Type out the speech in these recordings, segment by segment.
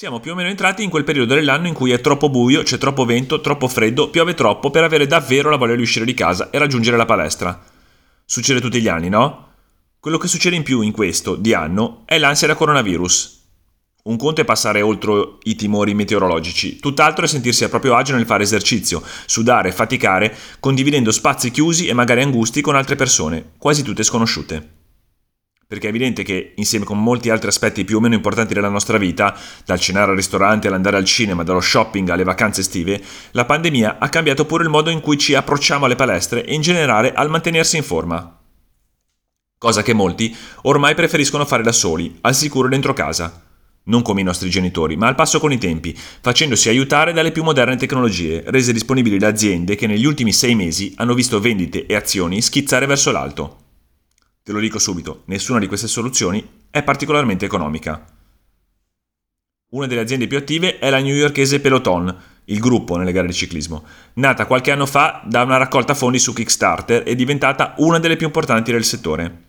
Siamo più o meno entrati in quel periodo dell'anno in cui è troppo buio, c'è troppo vento, troppo freddo, piove troppo per avere davvero la voglia di uscire di casa e raggiungere la palestra. Succede tutti gli anni, no? Quello che succede in più in questo, di anno, è l'ansia da coronavirus. Un conto è passare oltre i timori meteorologici, tutt'altro è sentirsi a proprio agio nel fare esercizio, sudare, faticare, condividendo spazi chiusi e magari angusti con altre persone, quasi tutte sconosciute perché è evidente che insieme con molti altri aspetti più o meno importanti della nostra vita, dal cenare al ristorante all'andare al cinema, dallo shopping alle vacanze estive, la pandemia ha cambiato pure il modo in cui ci approcciamo alle palestre e in generale al mantenersi in forma. Cosa che molti ormai preferiscono fare da soli, al sicuro dentro casa. Non come i nostri genitori, ma al passo con i tempi, facendosi aiutare dalle più moderne tecnologie, rese disponibili da aziende che negli ultimi sei mesi hanno visto vendite e azioni schizzare verso l'alto. Te lo dico subito, nessuna di queste soluzioni è particolarmente economica. Una delle aziende più attive è la newyorkese Peloton, il gruppo nelle gare di ciclismo. Nata qualche anno fa da una raccolta fondi su Kickstarter è diventata una delle più importanti del settore.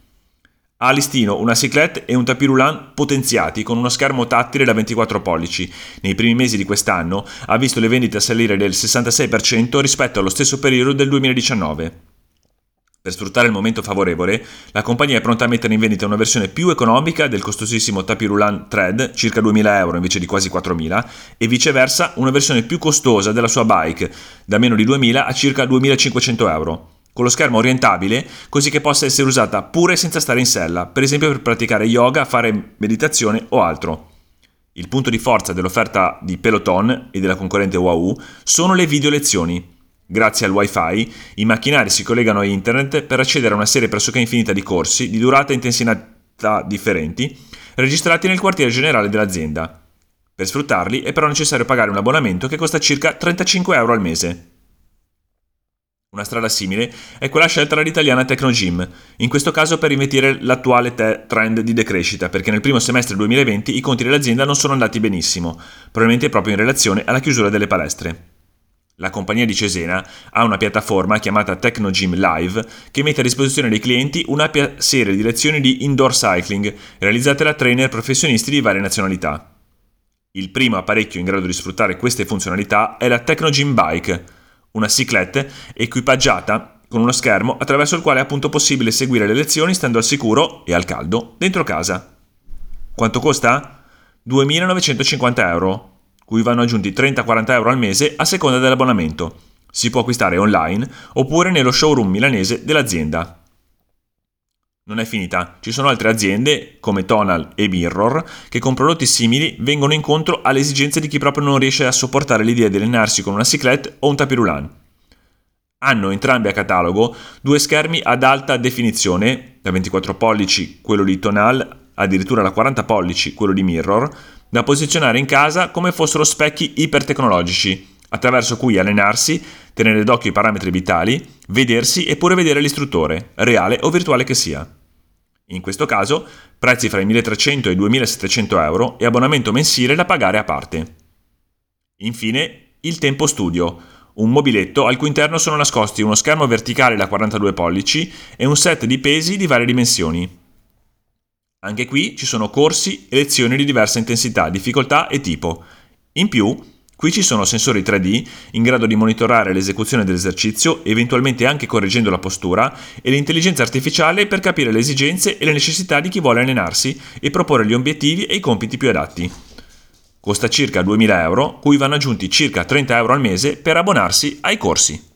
Ha a listino una cyclette e un tapirulan potenziati con uno schermo tattile da 24 pollici. Nei primi mesi di quest'anno ha visto le vendite salire del 66% rispetto allo stesso periodo del 2019. Per sfruttare il momento favorevole, la compagnia è pronta a mettere in vendita una versione più economica del costosissimo Tapirulan Thread, circa 2.000 euro invece di quasi 4.000, e viceversa una versione più costosa della sua bike, da meno di 2.000 a circa 2.500 euro, con lo schermo orientabile, così che possa essere usata pure senza stare in sella, per esempio per praticare yoga, fare meditazione o altro. Il punto di forza dell'offerta di Peloton e della concorrente Wahoo sono le video lezioni Grazie al wifi, i macchinari si collegano a internet per accedere a una serie pressoché infinita di corsi di durata e intensità differenti, registrati nel quartiere generale dell'azienda. Per sfruttarli è però necessario pagare un abbonamento che costa circa 35 euro al mese. Una strada simile è quella scelta dall'italiana Tecnogym, in questo caso per invertire l'attuale te- trend di decrescita, perché nel primo semestre 2020 i conti dell'azienda non sono andati benissimo, probabilmente proprio in relazione alla chiusura delle palestre. La compagnia di Cesena ha una piattaforma chiamata Technogym Live che mette a disposizione dei clienti un'ampia serie di lezioni di indoor cycling realizzate da trainer professionisti di varie nazionalità. Il primo apparecchio in grado di sfruttare queste funzionalità è la Technogym Bike, una ciclette equipaggiata con uno schermo attraverso il quale è appunto possibile seguire le lezioni stando al sicuro e al caldo dentro casa. Quanto costa? 2.950 euro, cui vanno aggiunti 30-40 euro al mese a seconda dell'abbonamento. Si può acquistare online oppure nello showroom milanese dell'azienda. Non è finita, ci sono altre aziende come Tonal e Mirror che con prodotti simili vengono incontro alle esigenze di chi proprio non riesce a sopportare l'idea di allenarsi con una cyclette o un tapirulan. Hanno entrambi a catalogo due schermi ad alta definizione, da 24 pollici quello di Tonal, addirittura da 40 pollici quello di Mirror, da posizionare in casa come fossero specchi ipertecnologici, attraverso cui allenarsi, tenere d'occhio i parametri vitali, vedersi e pure vedere l'istruttore, reale o virtuale che sia. In questo caso, prezzi fra i 1300 e i 2700 euro e abbonamento mensile da pagare a parte. Infine, il Tempo Studio, un mobiletto al cui interno sono nascosti uno schermo verticale da 42 pollici e un set di pesi di varie dimensioni. Anche qui ci sono corsi e lezioni di diversa intensità, difficoltà e tipo. In più, qui ci sono sensori 3D in grado di monitorare l'esecuzione dell'esercizio, eventualmente anche correggendo la postura, e l'intelligenza artificiale per capire le esigenze e le necessità di chi vuole allenarsi e proporre gli obiettivi e i compiti più adatti. Costa circa 2000 euro, cui vanno aggiunti circa 30 euro al mese per abbonarsi ai corsi.